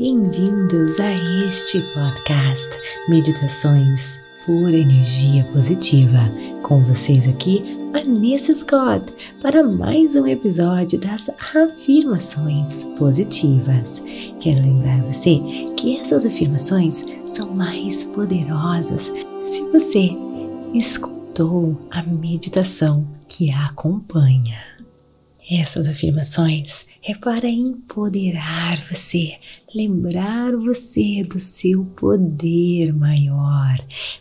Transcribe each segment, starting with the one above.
Bem-vindos a este podcast Meditações por Energia Positiva. Com vocês aqui, Vanessa Scott, para mais um episódio das afirmações positivas. Quero lembrar você que essas afirmações são mais poderosas se você escutou a meditação que a acompanha. Essas afirmações é para empoderar você, lembrar você do seu poder maior.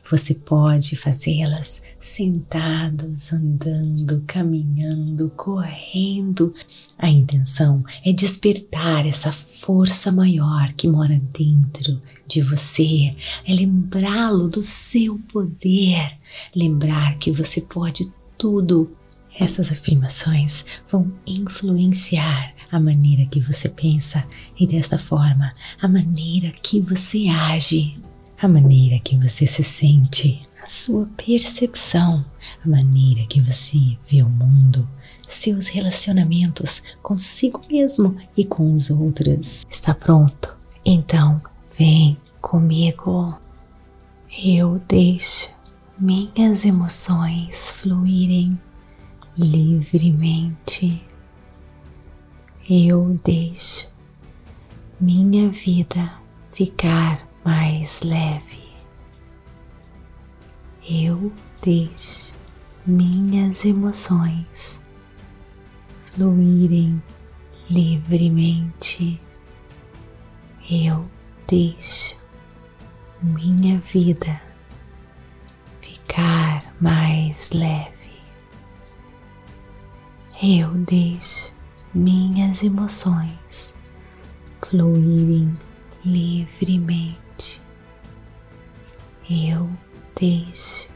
Você pode fazê-las sentados, andando, caminhando, correndo. A intenção é despertar essa força maior que mora dentro de você, é lembrá-lo do seu poder, lembrar que você pode tudo essas afirmações vão influenciar a maneira que você pensa e, desta forma, a maneira que você age, a maneira que você se sente, a sua percepção, a maneira que você vê o mundo, seus relacionamentos consigo mesmo e com os outros. Está pronto? Então, vem comigo. Eu deixo minhas emoções fluírem livremente. Eu deixo minha vida ficar mais leve. Eu deixo minhas emoções fluírem livremente. Eu deixo minha vida ficar mais leve eu deixo minhas emoções fluírem livremente. Eu deixo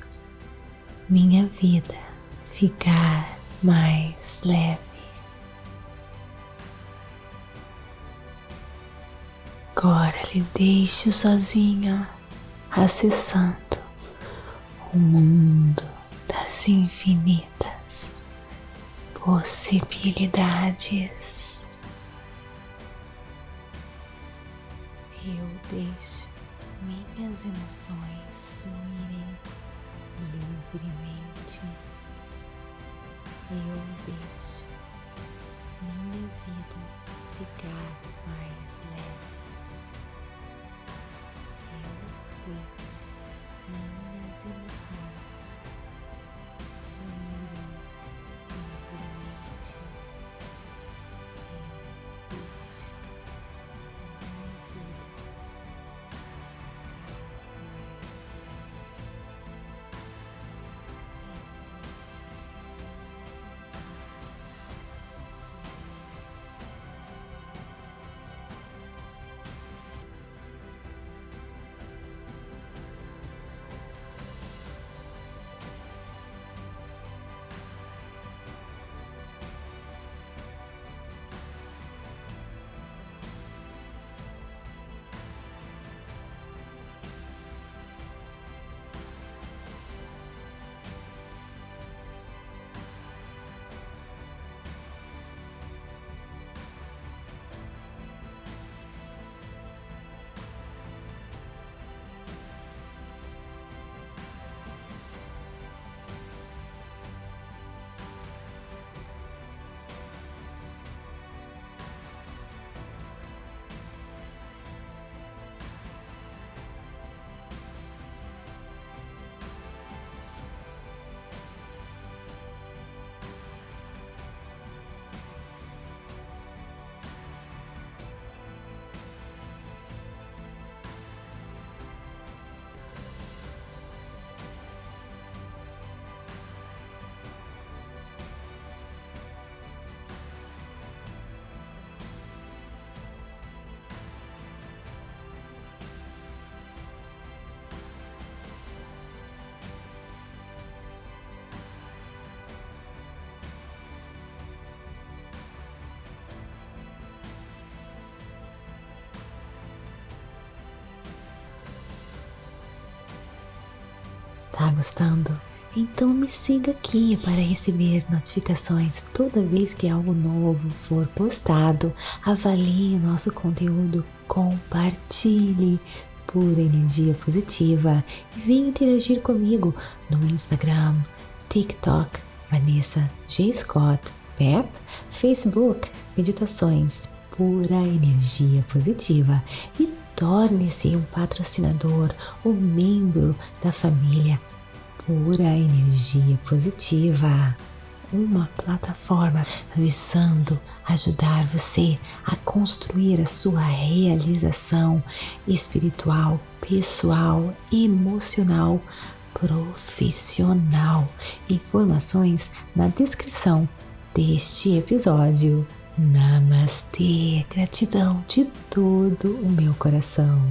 minha vida ficar mais leve. Agora lhe deixo sozinho, acessando o mundo das infinitas possibilidades. Eu deixo minhas emoções fluírem livremente. Eu deixo minha vida ficar mais leve. Tá gostando? Então me siga aqui para receber notificações toda vez que algo novo for postado. Avalie nosso conteúdo, compartilhe pura energia positiva e venha interagir comigo no Instagram, TikTok, Vanessa G. Scott, Pep, Facebook, Meditações Pura Energia Positiva e torne-se um patrocinador ou membro da família pura energia positiva. Uma plataforma visando ajudar você a construir a sua realização espiritual, pessoal, emocional, profissional. Informações na descrição deste episódio. Namastê, gratidão de todo o meu coração.